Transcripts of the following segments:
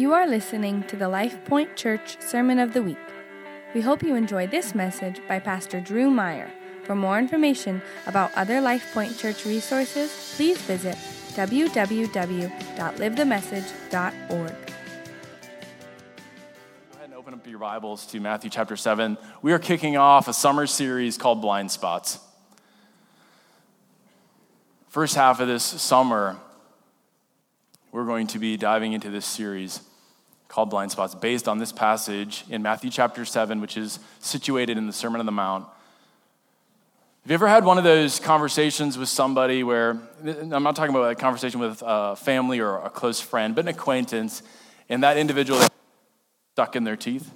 You are listening to the Life Point Church Sermon of the Week. We hope you enjoy this message by Pastor Drew Meyer. For more information about other Life Point Church resources, please visit www.livethemessage.org. Go ahead and open up your Bibles to Matthew chapter 7. We are kicking off a summer series called Blind Spots. First half of this summer, we're going to be diving into this series called Blind Spots based on this passage in Matthew chapter 7, which is situated in the Sermon on the Mount. Have you ever had one of those conversations with somebody where, I'm not talking about a conversation with a family or a close friend, but an acquaintance, and that individual stuck in their teeth?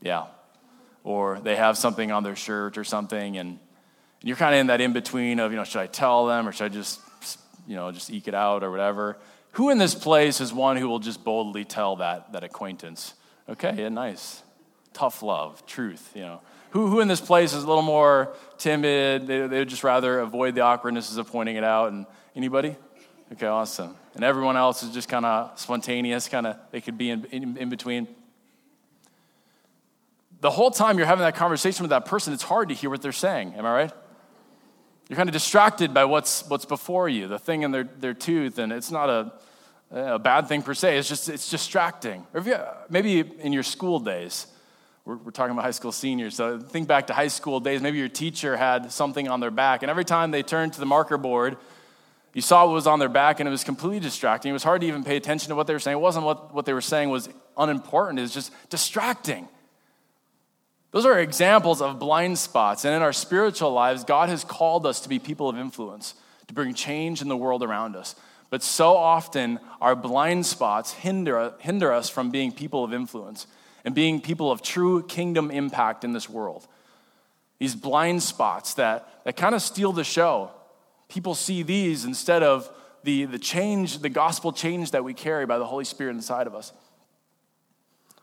Yeah. Or they have something on their shirt or something, and you're kind of in that in between of, you know, should I tell them or should I just, you know, just eke it out or whatever? Who in this place is one who will just boldly tell that, that acquaintance? Okay, yeah, nice. Tough love, truth, you know. Who, who in this place is a little more timid? They, they would just rather avoid the awkwardnesses of pointing it out. And anybody? Okay, awesome. And everyone else is just kind of spontaneous, kind of, they could be in, in, in between. The whole time you're having that conversation with that person, it's hard to hear what they're saying. Am I right? You're kind of distracted by what's, what's before you, the thing in their, their tooth, and it's not a, a bad thing per se. It's just it's distracting. Or you, maybe in your school days, we're, we're, talking about high school seniors. So think back to high school days. Maybe your teacher had something on their back, and every time they turned to the marker board, you saw what was on their back, and it was completely distracting. It was hard to even pay attention to what they were saying. It wasn't what, what they were saying was unimportant. It was just distracting. Those are examples of blind spots. And in our spiritual lives, God has called us to be people of influence, to bring change in the world around us. But so often, our blind spots hinder, hinder us from being people of influence and being people of true kingdom impact in this world. These blind spots that, that kind of steal the show. People see these instead of the, the change, the gospel change that we carry by the Holy Spirit inside of us.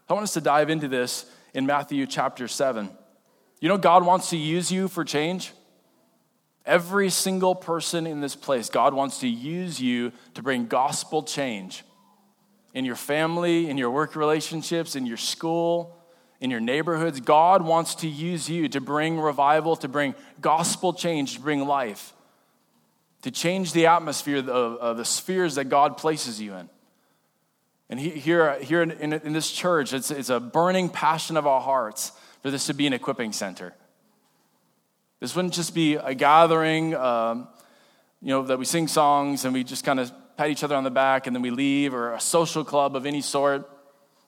I want us to dive into this in Matthew chapter 7. You know, God wants to use you for change. Every single person in this place, God wants to use you to bring gospel change in your family, in your work relationships, in your school, in your neighborhoods. God wants to use you to bring revival, to bring gospel change, to bring life, to change the atmosphere of, the spheres that God places you in. And here, here in, in, this church, it's, it's a burning passion of our hearts for this to be an equipping center. This wouldn't just be a gathering, um, you know, that we sing songs and we just kind of pat each other on the back and then we leave, or a social club of any sort.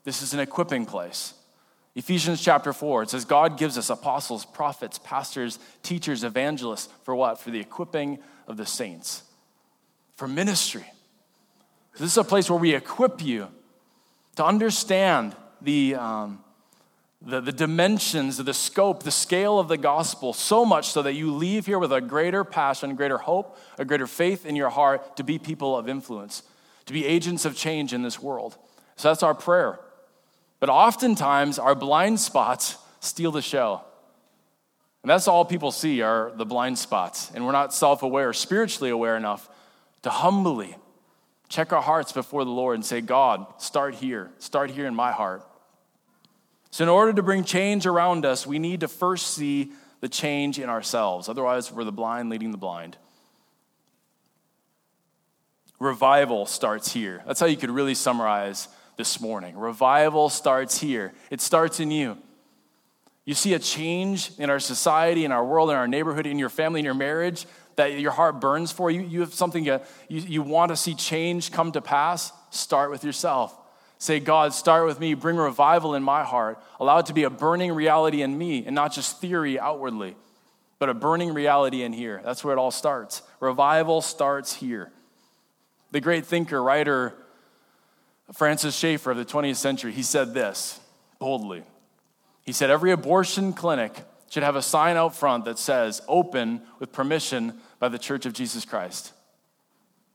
This is an equipping place. Ephesians chapter 4, it says, God gives us apostles, prophets, pastors, teachers, evangelists for what? For the equipping of the saints, for ministry. This is a place where we equip you to understand the, um, the, the dimensions, the scope, the scale of the gospel, so much so that you leave here with a greater passion, greater hope, a greater faith in your heart to be people of influence, to be agents of change in this world. So that's our prayer. But oftentimes, our blind spots steal the show. And that's all people see are the blind spots. And we're not self aware, spiritually aware enough to humbly check our hearts before the Lord and say, God, start here. Start here in my heart. So, in order to bring change around us, we need to first see the change in ourselves. Otherwise, we're the blind leading the blind. Revival starts here. That's how you could really summarize this morning. Revival starts here, it starts in you. You see a change in our society, in our world, in our neighborhood, in your family, in your marriage that your heart burns for, you, you have something uh, you, you want to see change come to pass, start with yourself. Say, God, start with me, bring revival in my heart, allow it to be a burning reality in me and not just theory outwardly, but a burning reality in here. That's where it all starts. Revival starts here. The great thinker, writer, Francis Schaeffer of the 20th century, he said this boldly. He said, Every abortion clinic should have a sign out front that says, Open with permission by the Church of Jesus Christ.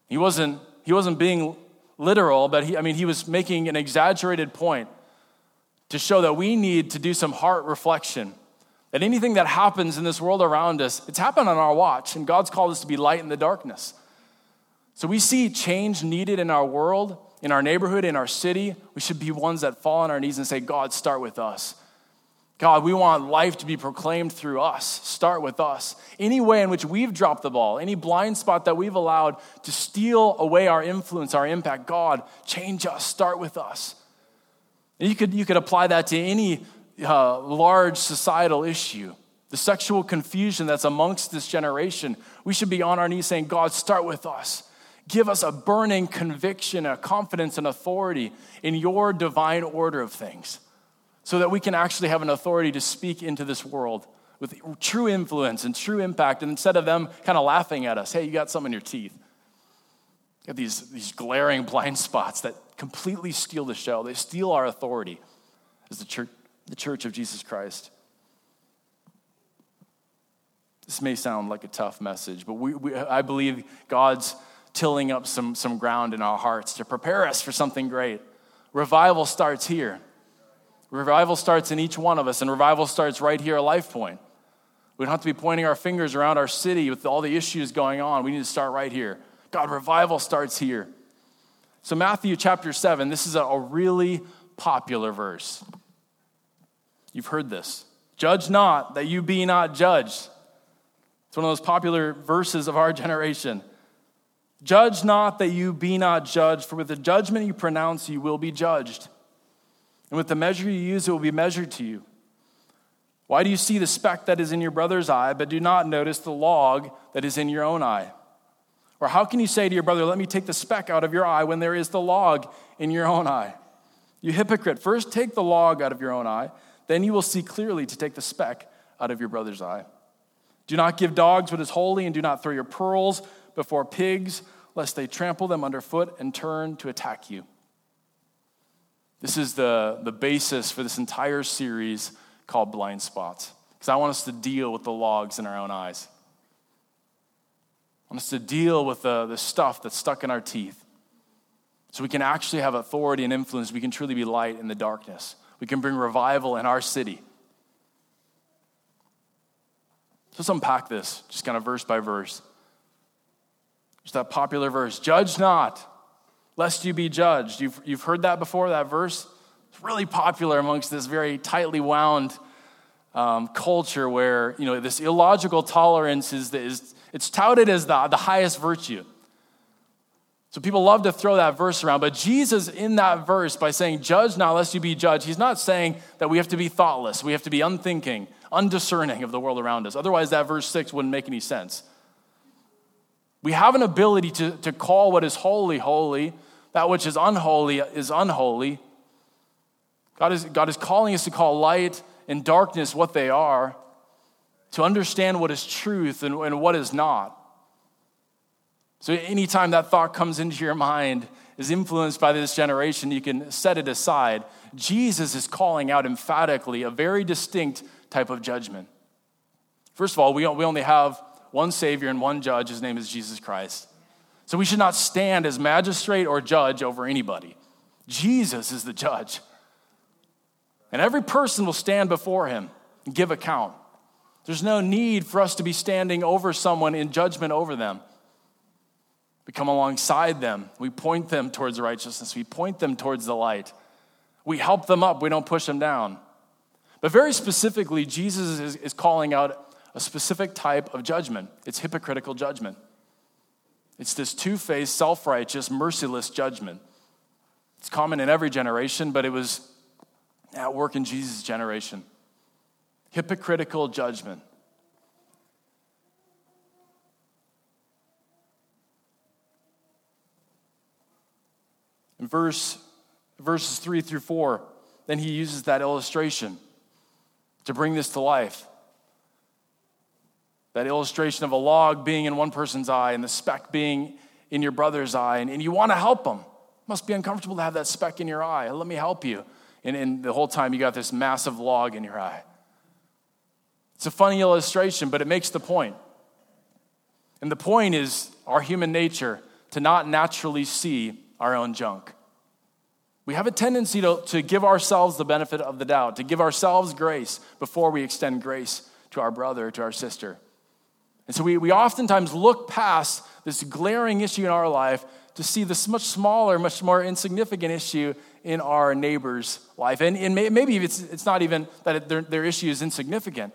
He wasn't, he wasn't being literal, but he, I mean, he was making an exaggerated point to show that we need to do some heart reflection. That anything that happens in this world around us, it's happened on our watch, and God's called us to be light in the darkness. So we see change needed in our world, in our neighborhood, in our city, we should be ones that fall on our knees and say, God, start with us. God, we want life to be proclaimed through us. Start with us. Any way in which we've dropped the ball, any blind spot that we've allowed to steal away our influence, our impact, God, change us. Start with us. And you could, you could apply that to any uh, large societal issue. The sexual confusion that's amongst this generation, we should be on our knees saying, God, start with us. Give us a burning conviction, a confidence, and authority in your divine order of things so that we can actually have an authority to speak into this world with true influence and true impact. And instead of them kind of laughing at us, hey, you got something in your teeth. You got these, these glaring blind spots that completely steal the show. They steal our authority as the church, the church of Jesus Christ. This may sound like a tough message, but we, we, I believe God's tilling up some, some ground in our hearts to prepare us for something great. Revival starts here. Revival starts in each one of us, and revival starts right here at Life Point. We don't have to be pointing our fingers around our city with all the issues going on. We need to start right here. God, revival starts here. So, Matthew chapter 7, this is a really popular verse. You've heard this. Judge not that you be not judged. It's one of those popular verses of our generation. Judge not that you be not judged, for with the judgment you pronounce, you will be judged. And with the measure you use, it will be measured to you. Why do you see the speck that is in your brother's eye, but do not notice the log that is in your own eye? Or how can you say to your brother, Let me take the speck out of your eye when there is the log in your own eye? You hypocrite, first take the log out of your own eye, then you will see clearly to take the speck out of your brother's eye. Do not give dogs what is holy, and do not throw your pearls before pigs, lest they trample them underfoot and turn to attack you. This is the, the basis for this entire series called Blind Spots, because I want us to deal with the logs in our own eyes. I want us to deal with the, the stuff that's stuck in our teeth so we can actually have authority and influence. We can truly be light in the darkness. We can bring revival in our city. So let's unpack this just kind of verse by verse. Just that popular verse Judge not lest you be judged. You've, you've heard that before, that verse? It's really popular amongst this very tightly wound um, culture where, you know, this illogical tolerance is, is it's touted as the, the highest virtue. So people love to throw that verse around, but Jesus in that verse, by saying, Judge not lest you be judged, he's not saying that we have to be thoughtless, we have to be unthinking, undiscerning of the world around us. Otherwise, that verse 6 wouldn't make any sense. We have an ability to, to call what is holy, holy, that which is unholy is unholy. God is, God is calling us to call light and darkness what they are, to understand what is truth and, and what is not. So, anytime that thought comes into your mind, is influenced by this generation, you can set it aside. Jesus is calling out emphatically a very distinct type of judgment. First of all, we, we only have one Savior and one judge. His name is Jesus Christ. So we should not stand as magistrate or judge over anybody. Jesus is the judge. And every person will stand before him and give account. There's no need for us to be standing over someone in judgment over them. We come alongside them. We point them towards righteousness. We point them towards the light. We help them up. We don't push them down. But very specifically, Jesus is, calling out a specific type of judgment. It's hypocritical judgment. It's this two faced, self righteous, merciless judgment. It's common in every generation, but it was at work in Jesus' generation. Hypocritical judgment. In verse, verses 3 through 4, then he uses that illustration to bring this to life. That illustration of a log being in one person's eye and the speck being in your brother's eye, and, and you want to help them. It must be uncomfortable to have that speck in your eye. Let me help you. And, and the whole time you got this massive log in your eye. It's a funny illustration, but it makes the point. And the point is our human nature to not naturally see our own junk. We have a tendency to, to give ourselves the benefit of the doubt, to give ourselves grace before we extend grace to our brother, to our sister. And so we, we oftentimes look past this glaring issue in our life to see this much smaller, much more insignificant issue in our neighbor's life. And, and maybe it's, it's not even that their, their issue is insignificant,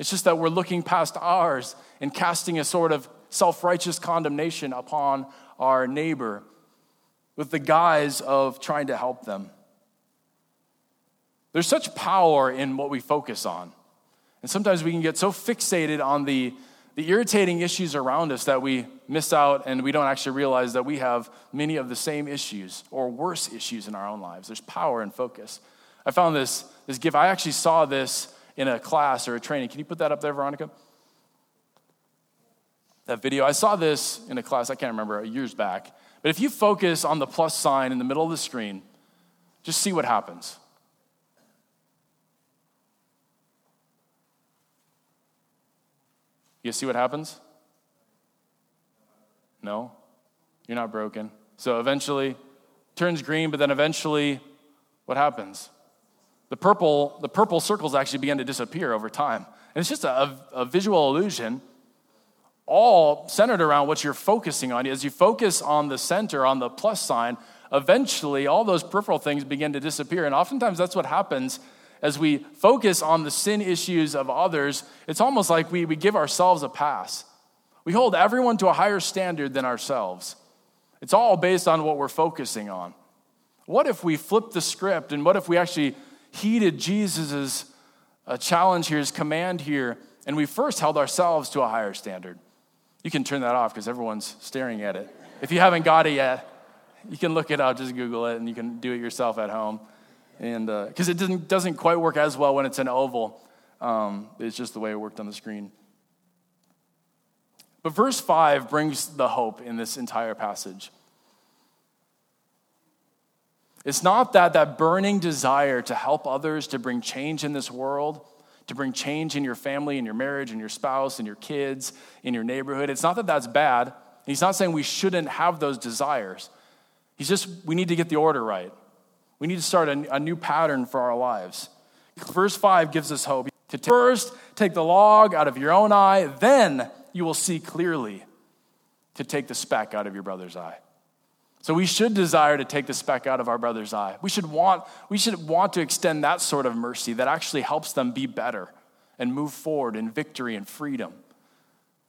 it's just that we're looking past ours and casting a sort of self righteous condemnation upon our neighbor with the guise of trying to help them. There's such power in what we focus on. And sometimes we can get so fixated on the, the irritating issues around us that we miss out and we don't actually realize that we have many of the same issues or worse issues in our own lives. There's power in focus. I found this, this gift. I actually saw this in a class or a training. Can you put that up there, Veronica? That video. I saw this in a class, I can't remember, years back. But if you focus on the plus sign in the middle of the screen, just see what happens. You see what happens? No, you're not broken. So eventually, turns green, but then eventually, what happens? The purple, the purple circles actually begin to disappear over time. And it's just a, a visual illusion, all centered around what you're focusing on. As you focus on the center, on the plus sign, eventually all those peripheral things begin to disappear. And oftentimes that's what happens as we focus on the sin issues of others, it's almost like we, we give ourselves a pass. We hold everyone to a higher standard than ourselves. It's all based on what we're focusing on. What if we flipped the script and what if we actually heeded Jesus' uh, challenge here, his command here, and we first held ourselves to a higher standard? You can turn that off because everyone's staring at it. If you haven't got it yet, you can look it up, just Google it, and you can do it yourself at home and because uh, it doesn't, doesn't quite work as well when it's an oval. Um, it's just the way it worked on the screen. But verse 5 brings the hope in this entire passage. It's not that that burning desire to help others, to bring change in this world, to bring change in your family, in your marriage, in your spouse, in your kids, in your neighborhood. It's not that that's bad. He's not saying we shouldn't have those desires. He's just, we need to get the order right. We need to start a, a new pattern for our lives. Verse 5 gives us hope. To first take the log out of your own eye, then you will see clearly to take the speck out of your brother's eye. So we should desire to take the speck out of our brother's eye. We should want, we should want to extend that sort of mercy that actually helps them be better and move forward in victory and freedom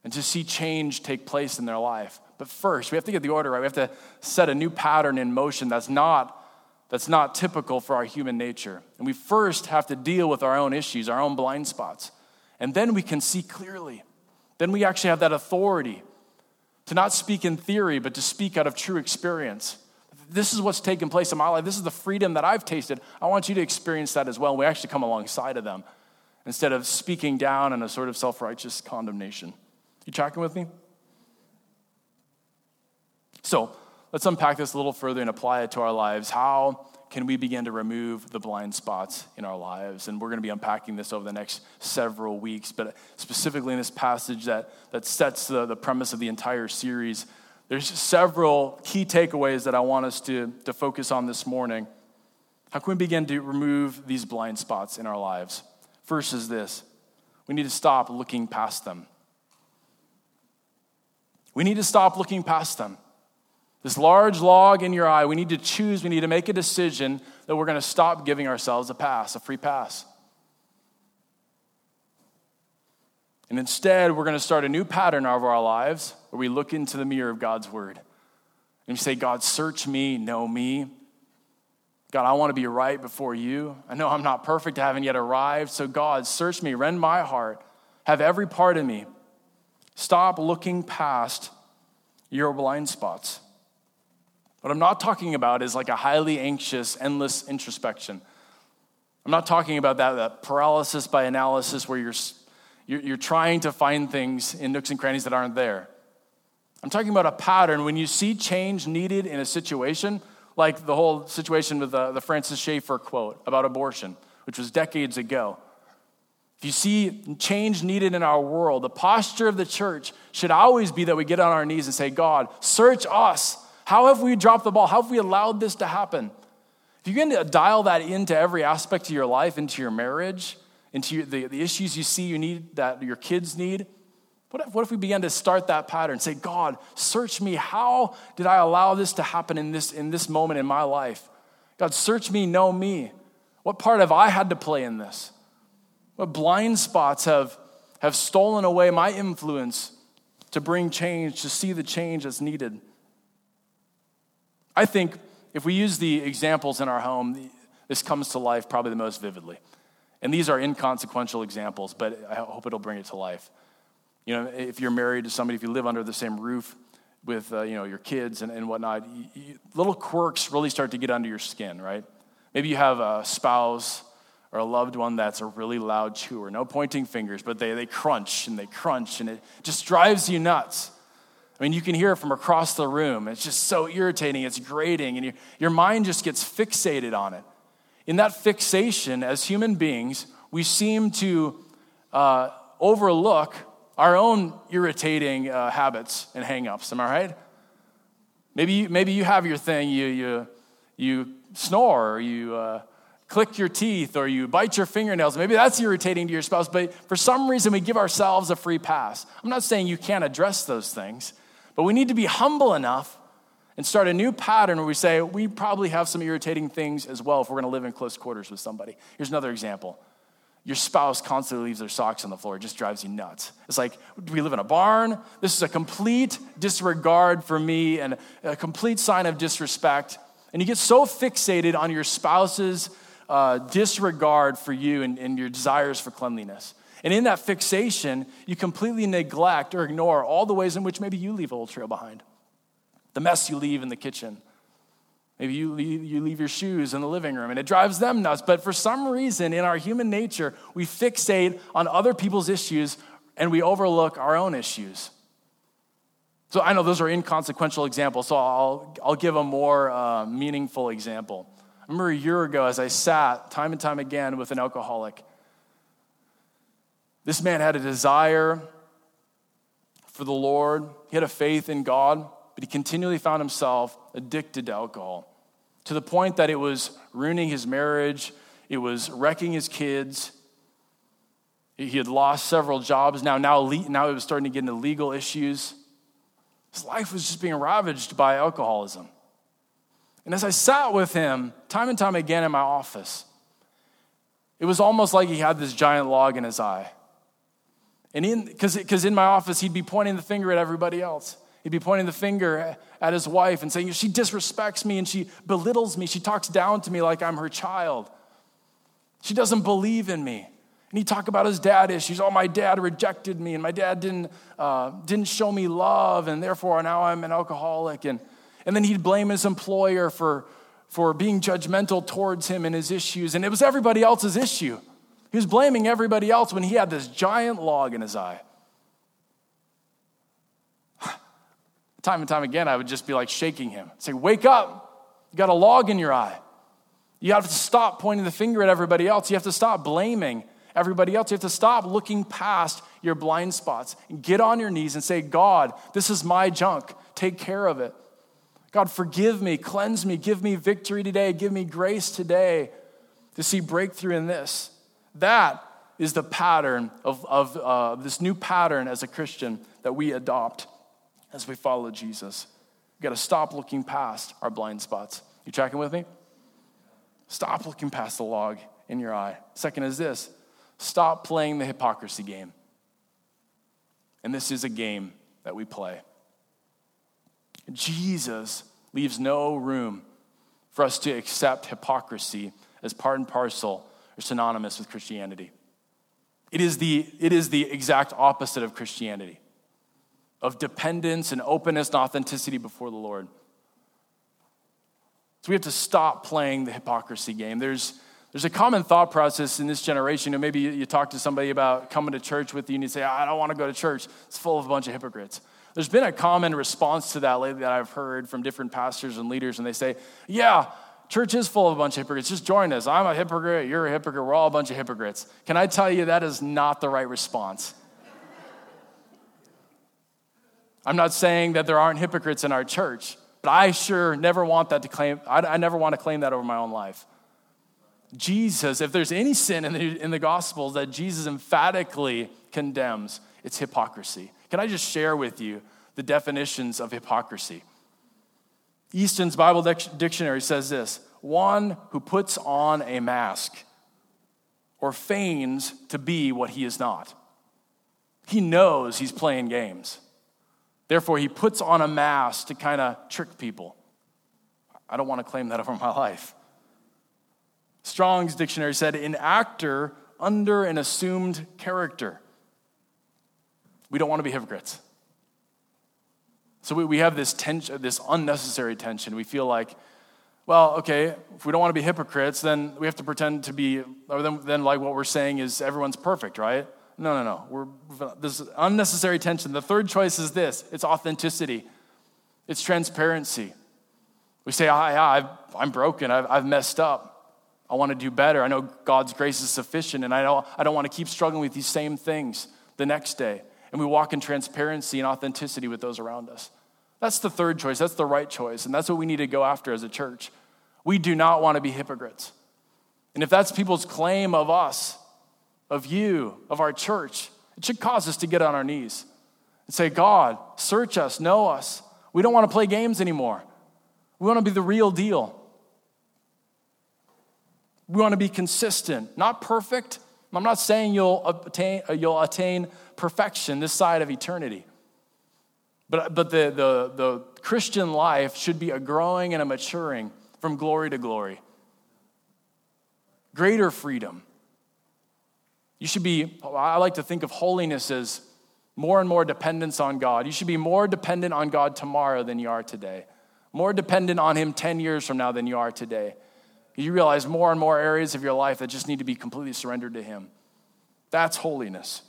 and to see change take place in their life. But first, we have to get the order right. We have to set a new pattern in motion that's not that's not typical for our human nature. And we first have to deal with our own issues, our own blind spots. And then we can see clearly. Then we actually have that authority to not speak in theory, but to speak out of true experience. This is what's taken place in my life. This is the freedom that I've tasted. I want you to experience that as well. We actually come alongside of them instead of speaking down in a sort of self righteous condemnation. You tracking with me? So, Let's unpack this a little further and apply it to our lives. How can we begin to remove the blind spots in our lives? And we're going to be unpacking this over the next several weeks, but specifically in this passage that, that sets the, the premise of the entire series, there's several key takeaways that I want us to, to focus on this morning. How can we begin to remove these blind spots in our lives? First is this we need to stop looking past them. We need to stop looking past them. This large log in your eye, we need to choose, we need to make a decision that we're going to stop giving ourselves a pass, a free pass. And instead, we're going to start a new pattern of our lives where we look into the mirror of God's word. And we say, God, search me, know me. God, I want to be right before you. I know I'm not perfect, I haven't yet arrived. So, God, search me, rend my heart, have every part of me. Stop looking past your blind spots. What I'm not talking about is like a highly anxious, endless introspection. I'm not talking about that, that paralysis by analysis where you're, you're, you're trying to find things in nooks and crannies that aren't there. I'm talking about a pattern. When you see change needed in a situation, like the whole situation with the, the Francis Schaeffer quote about abortion, which was decades ago. If you see change needed in our world, the posture of the church should always be that we get on our knees and say, God, search us how have we dropped the ball? How have we allowed this to happen? If going to dial that into every aspect of your life, into your marriage, into the, the issues you see you need that your kids need, What if, what if we began to start that pattern? Say, God, search me. How did I allow this to happen in this, in this moment in my life? God, search me, know me. What part have I had to play in this? What blind spots have, have stolen away my influence to bring change, to see the change that's needed? I think if we use the examples in our home, this comes to life probably the most vividly. And these are inconsequential examples, but I hope it'll bring it to life. You know, if you're married to somebody, if you live under the same roof with, uh, you know, your kids and, and whatnot, you, you, little quirks really start to get under your skin, right? Maybe you have a spouse or a loved one that's a really loud chewer. No pointing fingers, but they, they crunch and they crunch, and it just drives you nuts. I mean, you can hear it from across the room. It's just so irritating, it's grating, and your, your mind just gets fixated on it. In that fixation, as human beings, we seem to uh, overlook our own irritating uh, habits and hangups. Am I right? Maybe you, maybe you have your thing. You, you, you snore, or you uh, click your teeth, or you bite your fingernails. Maybe that's irritating to your spouse, but for some reason we give ourselves a free pass. I'm not saying you can't address those things, but we need to be humble enough and start a new pattern where we say, we probably have some irritating things as well if we're going to live in close quarters with somebody. Here's another example your spouse constantly leaves their socks on the floor. It just drives you nuts. It's like, do we live in a barn? This is a complete disregard for me and a complete sign of disrespect. And you get so fixated on your spouse's uh, disregard for you and, and your desires for cleanliness. And in that fixation, you completely neglect or ignore all the ways in which maybe you leave a little trail behind. The mess you leave in the kitchen, Maybe you leave, you leave your shoes in the living room and it drives them nuts. But for some reason, in our human nature, we fixate on other people's issues and we overlook our own issues. So I know those are inconsequential examples, so I'll, I'll give a more uh, meaningful example. I remember a year ago as I sat time and time again with an alcoholic. This man had a desire for the Lord, he had a faith in God but he continually found himself addicted to alcohol to the point that it was ruining his marriage, it was wrecking his kids. He had lost several jobs. Now, now, now he was starting to get into legal issues. His life was just being ravaged by alcoholism. And as I sat with him time and time again in my office, it was almost like he had this giant log in his eye. And in, because in my office, he'd be pointing the finger at everybody else. He'd be pointing the finger at his wife and saying, She disrespects me and she belittles me. She talks down to me like I'm her child. She doesn't believe in me. And he'd talk about his dad issues. Oh, my dad rejected me and my dad didn't, uh, didn't show me love and therefore now I'm an alcoholic. And, and then he'd blame his employer for, for being judgmental towards him and his issues. And it was everybody else's issue. He was blaming everybody else when he had this giant log in his eye. time and time again, I would just be like shaking him, say, Wake up. You got a log in your eye. You have to stop pointing the finger at everybody else. You have to stop blaming everybody else. You have to stop looking past your blind spots get on your knees and say, God, this is my junk. Take care of it. God, forgive me, cleanse me, give me victory today, give me grace today to see breakthrough in this. That is the pattern of, of uh, this new pattern as a Christian that we adopt as we follow Jesus. We've got to stop looking past our blind spots. You tracking with me? Stop looking past the log in your eye. Second is this stop playing the hypocrisy game. And this is a game that we play. Jesus leaves no room for us to accept hypocrisy as part and parcel or synonymous with Christianity. It is the, it is the exact opposite of Christianity of dependence and openness and authenticity before the Lord. So we have to stop playing the hypocrisy game. There's, there's a common thought process in this generation. Know, maybe you talk to somebody about coming to church with you and you say, I don't want to go to church. It's full of a bunch of hypocrites. There's been a common response to that lately that I've heard from different pastors and leaders, and they say, Yeah, church is full of a bunch of hypocrites. Just join us. I'm a hypocrite. You're a hypocrite. We're all a bunch of hypocrites. Can I tell you that is not the right response? I'm not saying that there aren't hypocrites in our church, but I sure never want that to claim, I, I never want to claim that over my own life. Jesus, if there's any sin in the, in the Gospels that Jesus emphatically condemns, it's hypocrisy. Can I just share with you the definitions of hypocrisy? Easton's Bible Dictionary says this one who puts on a mask or feigns to be what he is not. He knows he's playing games. Therefore, he puts on a mask to kind of trick people. I don't want to claim that over my life. Strong's dictionary said, an actor under an assumed character. We don't want to be hypocrites. So we, we have this tension, this unnecessary tension. We feel like, well, okay, if we don't want to be hypocrites, then we have to pretend to be, or then, then like what we're saying is everyone's perfect, right? No, no, no. We're, this unnecessary tension. The third choice is this it's authenticity, it's transparency. We say, ah, yeah, i am broken, I've, I've messed up. I want to do better. I know God's grace is sufficient, and I don't, I don't want to keep struggling with these same things the next day. And we walk in transparency and authenticity with those around us. That's the third choice. That's the right choice. And that's what we need to go after as a church. We do not want to be hypocrites. And if that's people's claim of us, of you, of our church, it should cause us to get on our knees and say, God, search us, know us. We don't want to play games anymore. We want to be the real deal. We want to be consistent, not perfect. I'm not saying you'll attain, uh, you'll attain perfection this side of eternity. But, but the, the, the Christian life should be a growing and a maturing from glory to glory. Greater freedom. You should be, I like to think of holiness as more and more dependence on God. You should be more dependent on God tomorrow than you are today, more dependent on Him 10 years from now than you are today. You realize more and more areas of your life that just need to be completely surrendered to Him. That's holiness.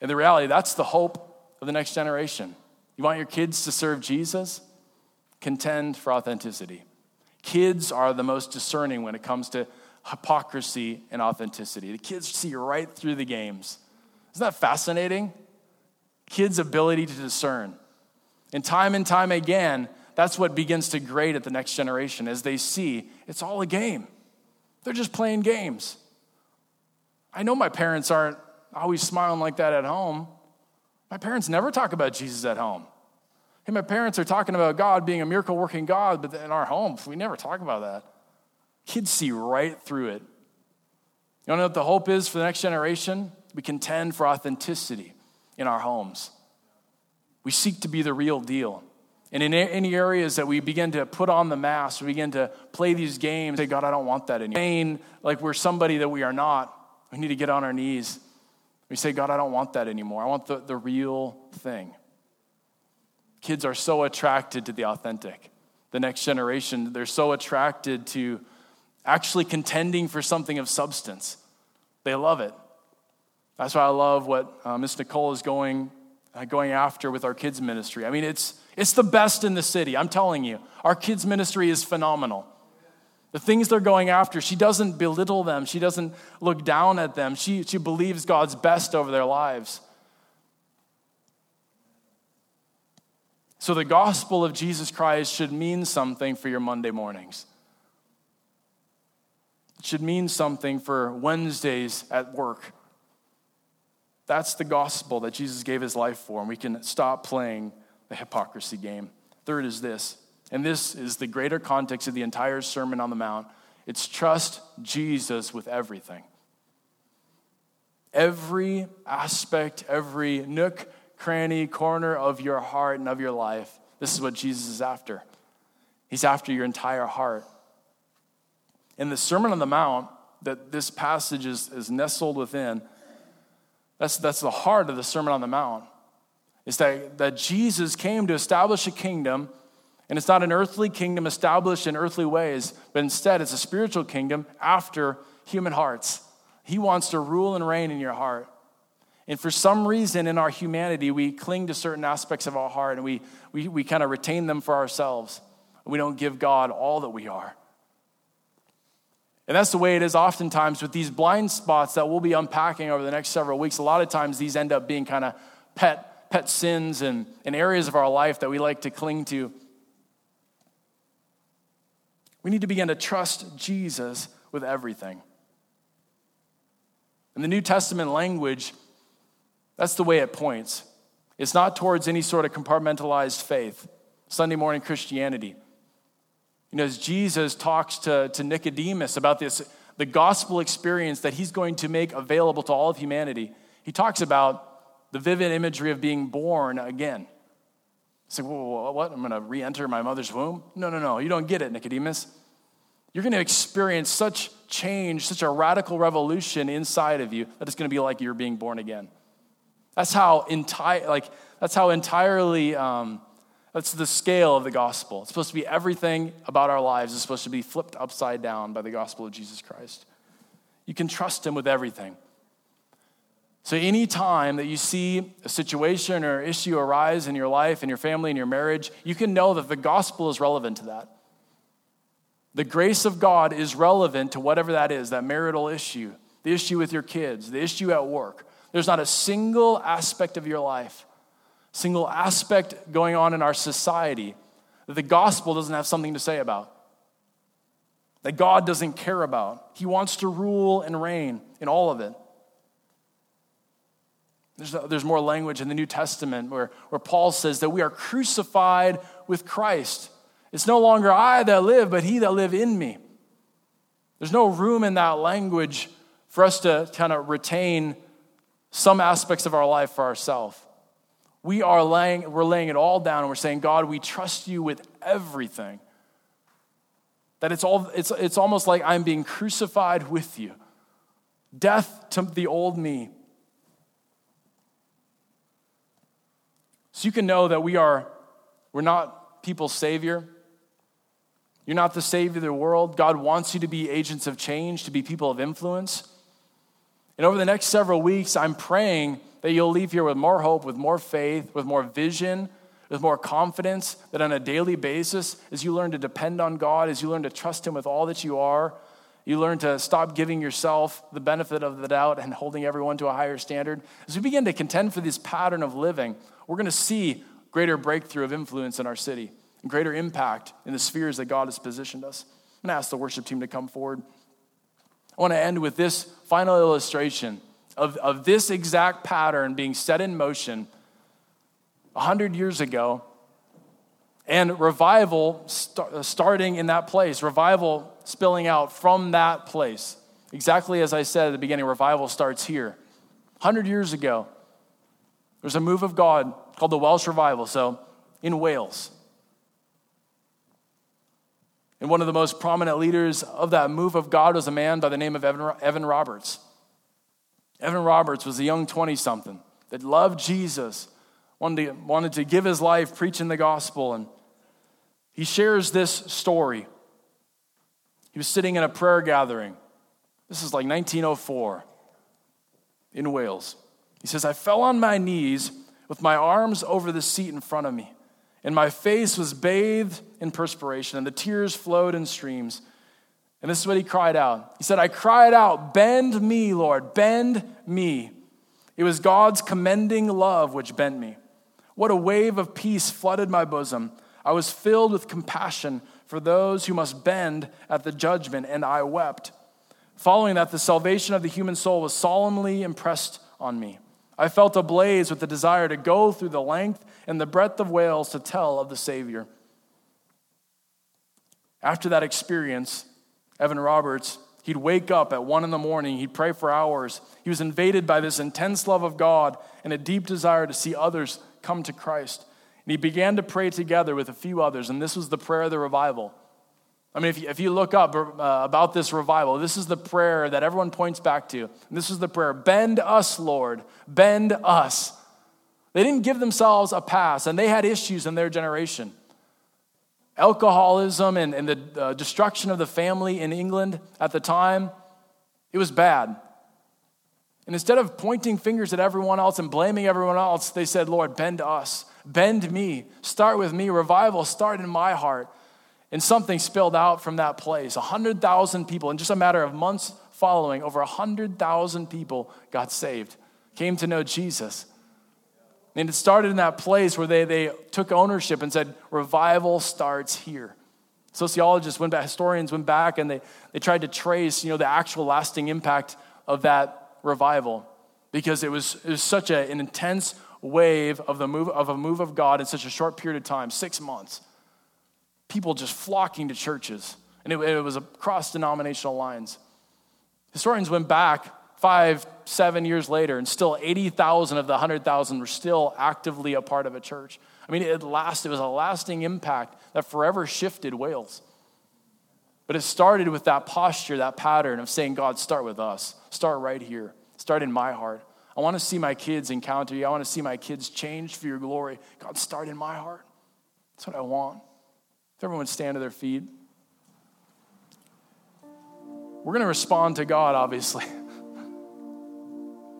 And the reality, that's the hope of the next generation. You want your kids to serve Jesus? Contend for authenticity. Kids are the most discerning when it comes to hypocrisy and authenticity. The kids see right through the games. Isn't that fascinating? Kids' ability to discern. And time and time again, that's what begins to grate at the next generation as they see it's all a game. They're just playing games. I know my parents aren't always smiling like that at home. My parents never talk about Jesus at home. Hey, my parents are talking about God being a miracle working God, but in our home, we never talk about that. Kids see right through it. You know what the hope is for the next generation? We contend for authenticity in our homes. We seek to be the real deal. And in any areas that we begin to put on the mask, we begin to play these games, say, God, I don't want that anymore. Saying like we're somebody that we are not, we need to get on our knees we say, God, I don't want that anymore. I want the, the real thing. Kids are so attracted to the authentic. The next generation, they're so attracted to actually contending for something of substance. They love it. That's why I love what uh, Miss Nicole is going, uh, going after with our kids' ministry. I mean, it's, it's the best in the city. I'm telling you, our kids' ministry is phenomenal. The things they're going after, she doesn't belittle them. She doesn't look down at them. She, she believes God's best over their lives. So, the gospel of Jesus Christ should mean something for your Monday mornings. It should mean something for Wednesdays at work. That's the gospel that Jesus gave his life for, and we can stop playing the hypocrisy game. Third is this and this is the greater context of the entire Sermon on the Mount. It's trust Jesus with everything. Every aspect, every nook, cranny, corner of your heart and of your life. This is what Jesus is after. He's after your entire heart. In the Sermon on the Mount, that this passage is, is nestled within, that's, that's the heart of the Sermon on the Mount. Is that, that Jesus came to establish a kingdom and it's not an earthly kingdom established in earthly ways, but instead it's a spiritual kingdom after human hearts. He wants to rule and reign in your heart. And for some reason in our humanity, we cling to certain aspects of our heart and we, we, we kind of retain them for ourselves. We don't give God all that we are. And that's the way it is oftentimes with these blind spots that we'll be unpacking over the next several weeks. A lot of times these end up being kind of pet, pet sins and, and areas of our life that we like to cling to. We need to begin to trust Jesus with everything. In the New Testament language, That's the way it points. It's not towards any sort of compartmentalized faith, Sunday morning Christianity. You know, as Jesus talks to, to Nicodemus about this, the gospel experience that he's going to make available to all of humanity, he talks about the vivid imagery of being born again. It's like, what? I'm going to re enter my mother's womb? No, no, no. You don't get it, Nicodemus. You're going to experience such change, such a radical revolution inside of you that it's going to be like you're being born again. That's how entire, like, that's how entirely, um, that's the scale of the gospel. It's supposed to be everything about our lives is supposed to be flipped upside down by the gospel of Jesus Christ. You can trust him with everything. So, anytime that you see a situation or issue arise in your life, in your family, in your marriage, you can know that the gospel is relevant to that. The grace of God is relevant to whatever that is that marital issue, the issue with your kids, the issue at work, there's not a single aspect of your life, single aspect going on in our society that the gospel doesn't have something to say about, that God doesn't care about. He wants to rule and reign in all of it. There's, there's more language in the New Testament where, where Paul says that we are crucified with Christ. It's no longer I that live, but he that live in me. There's no room in that language for us to kind of retain some aspects of our life for ourselves. We are laying, we're laying it all down and we're saying, God, we trust you with everything. That it's, all, it's, it's almost like I'm being crucified with you. Death to the old me. So you can know that we are, we're not people's savior. You're not the savior of the world. God wants you to be agents of change, to be people of influence. And over the next several weeks, I'm praying that you'll leave here with more hope, with more faith, with more vision, with more confidence, that on a daily basis, as you learn to depend on God, as you learn to trust Him with all that you are, you learn to stop giving yourself the benefit of the doubt and holding everyone to a higher standard. As we begin to contend for this pattern of living, we're going to see greater breakthrough of influence in our city and greater impact in the spheres that God has positioned us. I'm going to ask the worship team to come forward. I want to end with this final illustration of, of this exact pattern being set in motion 100 years ago and revival st- uh, starting in that place, revival spilling out from that place. Exactly as I said at the beginning, revival starts here. 100 years ago, there's a move of God called the Welsh Revival, so in Wales. And one of the most prominent leaders of that move of God was a man by the name of Evan, Evan Roberts. Evan Roberts was a young 20 something that loved Jesus, wanted to, wanted to give his life preaching the gospel. And he shares this story. He was sitting in a prayer gathering. This is like 1904 in Wales. He says, I fell on my knees with my arms over the seat in front of me and my face was bathed in perspiration, and the tears flowed in streams. And this is what he cried out. He said, I cried out, Bend me, Lord, bend me. It was God's commending love which bent me. What a wave of peace flooded my bosom. I was filled with compassion for those who must bend at the judgment, and I wept. Following that, the salvation of the human soul was solemnly impressed on me. I felt ablaze with the desire to go through the length and the breadth of Wales to tell of the Savior. After that experience, Evan Roberts, he'd wake up at one in the morning, he'd pray for hours. He was invaded by this intense love of God and a deep desire to see others come to Christ. And he began to pray together with a few others, and this was the prayer of the revival. I mean, if you, if you look up uh, about this revival, this is the prayer that everyone points back to. This is the prayer Bend us, Lord, bend us. They didn't give themselves a pass, and they had issues in their generation. Alcoholism and, and the uh, destruction of the family in England at the time, it was bad. And instead of pointing fingers at everyone else and blaming everyone else, they said, Lord, bend us, bend me, start with me. Revival, start in my heart. And something spilled out from that place. 100,000 people, in just a matter of months following, over 100,000 people got saved, came to know Jesus. And it started in that place where they, they took ownership and said, revival starts here. Sociologists went back, historians went back, and they, they tried to trace you know, the actual lasting impact of that revival. because it was, it was such a, an intense wave of, the move, of a move of God in such a short period of time six months. People just flocking to churches, and it, it was across denominational lines. Historians went back five, seven years later, and still 80,000 of the 100,000 were still actively a part of a church. I mean, it, lasted, it was a lasting impact that forever shifted Wales. But it started with that posture, that pattern of saying, God, start with us. Start right here. Start in my heart. I want to see my kids encounter you. I want to see my kids changed for your glory. God, start in my heart. That's what I want. If everyone stand to their feet. We're going to respond to God, obviously.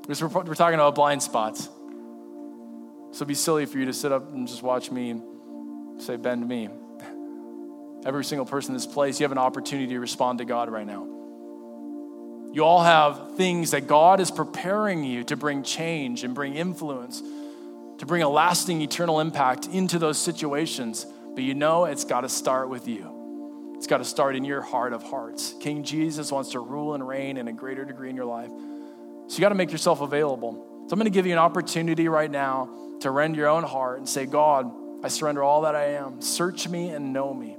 Because we're, we're talking about blind spots. So it'd be silly for you to sit up and just watch me and say, bend me. Every single person in this place, you have an opportunity to respond to God right now. You all have things that God is preparing you to bring change and bring influence, to bring a lasting eternal impact into those situations. But you know it's got to start with you. It's got to start in your heart of hearts. King Jesus wants to rule and reign in a greater degree in your life. So you got to make yourself available. So I'm going to give you an opportunity right now to rend your own heart and say, God, I surrender all that I am. Search me and know me.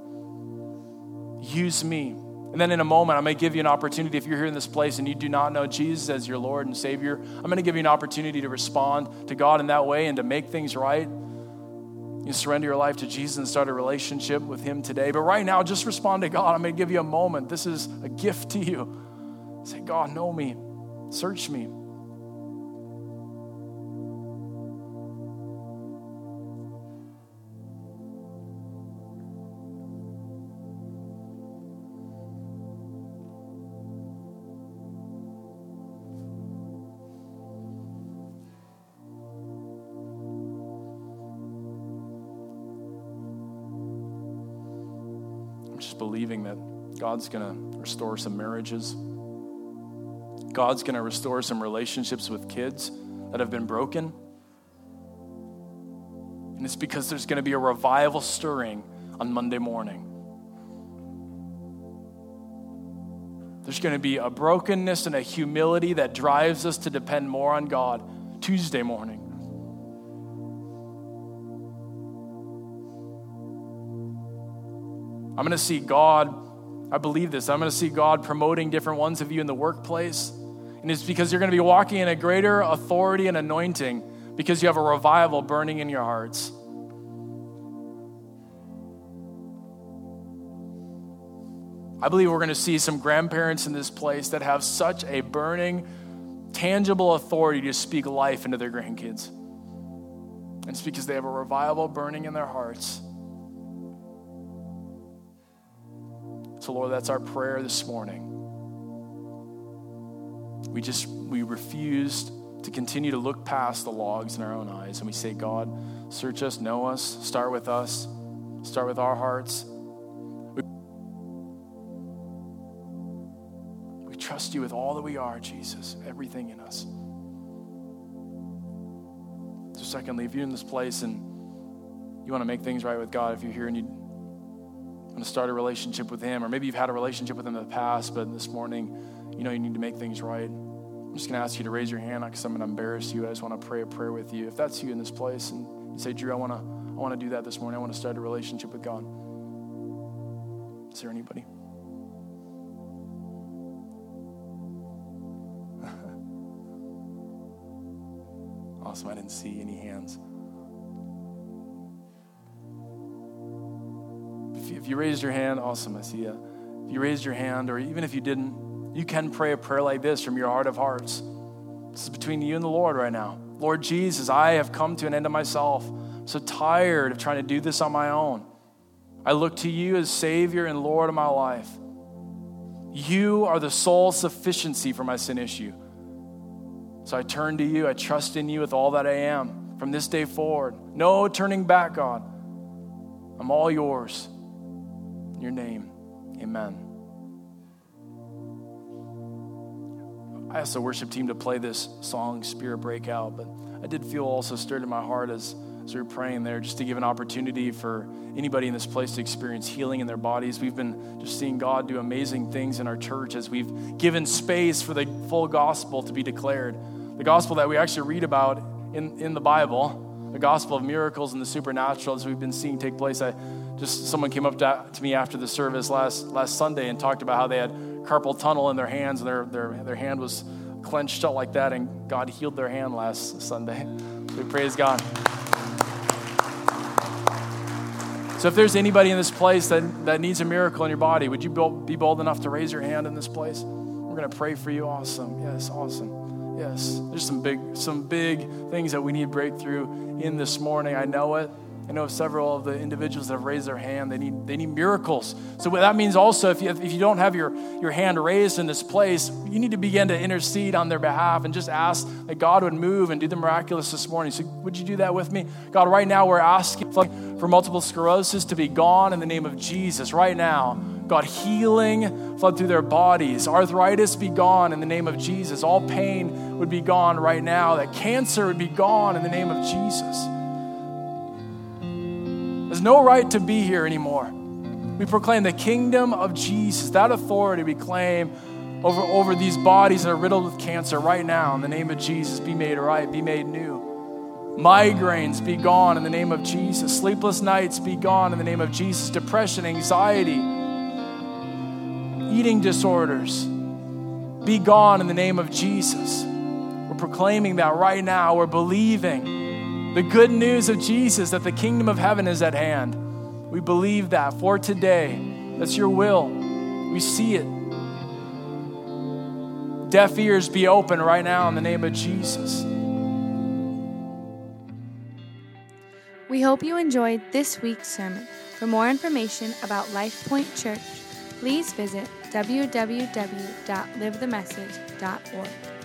Use me. And then in a moment, going to give you an opportunity. If you're here in this place and you do not know Jesus as your Lord and Savior, I'm going to give you an opportunity to respond to God in that way and to make things right. You surrender your life to Jesus and start a relationship with Him today. But right now, just respond to God. I'm going to give you a moment. This is a gift to you. Say, God, know me. Search me. I'm just believing that God's going to restore some marriages. God's going to restore some relationships with kids that have been broken. And it's because there's going to be a revival stirring on Monday morning. There's going to be a brokenness and a humility that drives us to depend more on God Tuesday morning. I'm going to see God, I believe this, I'm going to see God promoting different ones of you in the workplace and it's because you're going to be walking in a greater authority and anointing because you have a revival burning in your hearts. I believe we're going to see some grandparents in this place that have such a burning, tangible authority to speak life into their grandkids. And it's because they have a revival burning in their hearts. So, Lord, that's our prayer this morning. We just, we refuse to continue to look past the logs in our own eyes. And we say, God, search us, know us, start with us, start with our hearts. We, we trust you with all that we are, Jesus, everything in us. So, secondly, if you're in this place and you want to make things right with God, if you're here and you want to start a relationship with Him, or maybe you've had a relationship with Him in the past, but this morning, you know you need to make things right. I'm just going to ask you to raise your hand because I'm going to embarrass you. I just want to pray a prayer with you. If that's you in this place and you say, Drew, I want to, I want to do that this morning. I want to start a relationship with God. Is there anybody? awesome. I didn't see any hands. If you, if you raised your hand, awesome. I see you. If you raised your hand, or even if you didn't, you can pray a prayer like this from your heart of hearts. This is between you and the Lord right now. Lord Jesus, I have come to an end of myself. I'm so tired of trying to do this on my own. I look to you as Savior and Lord of my life. You are the sole sufficiency for my sin issue. So I turn to you. I trust in you with all that I am from this day forward. No turning back, God. I'm all yours. In your name, amen. I asked the worship team to play this song, Spirit Breakout, but I did feel also stirred in my heart as, as we were praying there just to give an opportunity for anybody in this place to experience healing in their bodies. We've been just seeing God do amazing things in our church as we've given space for the full gospel to be declared. the gospel that we actually read about in, in the Bible, the gospel of miracles and the supernatural as we've been seeing take place. I just someone came up to, to me after the service last last Sunday and talked about how they had carpal tunnel in their hands and their, their, their hand was clenched shut like that, and God healed their hand last Sunday. We praise God. So, if there's anybody in this place that, that needs a miracle in your body, would you be bold enough to raise your hand in this place? We're going to pray for you. Awesome. Yes, awesome. Yes. There's some big, some big things that we need breakthrough in this morning. I know it. I know of several of the individuals that have raised their hand. They need, they need miracles. So that means also if you, if you don't have your, your hand raised in this place, you need to begin to intercede on their behalf and just ask that God would move and do the miraculous this morning. So would you do that with me? God, right now we're asking for multiple sclerosis to be gone in the name of Jesus. Right now, God, healing flood through their bodies. Arthritis be gone in the name of Jesus. All pain would be gone right now. That cancer would be gone in the name of Jesus has no right to be here anymore. We proclaim the kingdom of Jesus, that authority we claim over, over these bodies that are riddled with cancer right now in the name of Jesus. Be made right, be made new. Migraines be gone in the name of Jesus. Sleepless nights be gone in the name of Jesus. Depression, anxiety, eating disorders be gone in the name of Jesus. We're proclaiming that right now. We're believing the good news of Jesus that the kingdom of heaven is at hand. We believe that for today. That's your will. We see it. Deaf ears be open right now in the name of Jesus. We hope you enjoyed this week's sermon. For more information about Life Point Church, please visit www.livethemessage.org.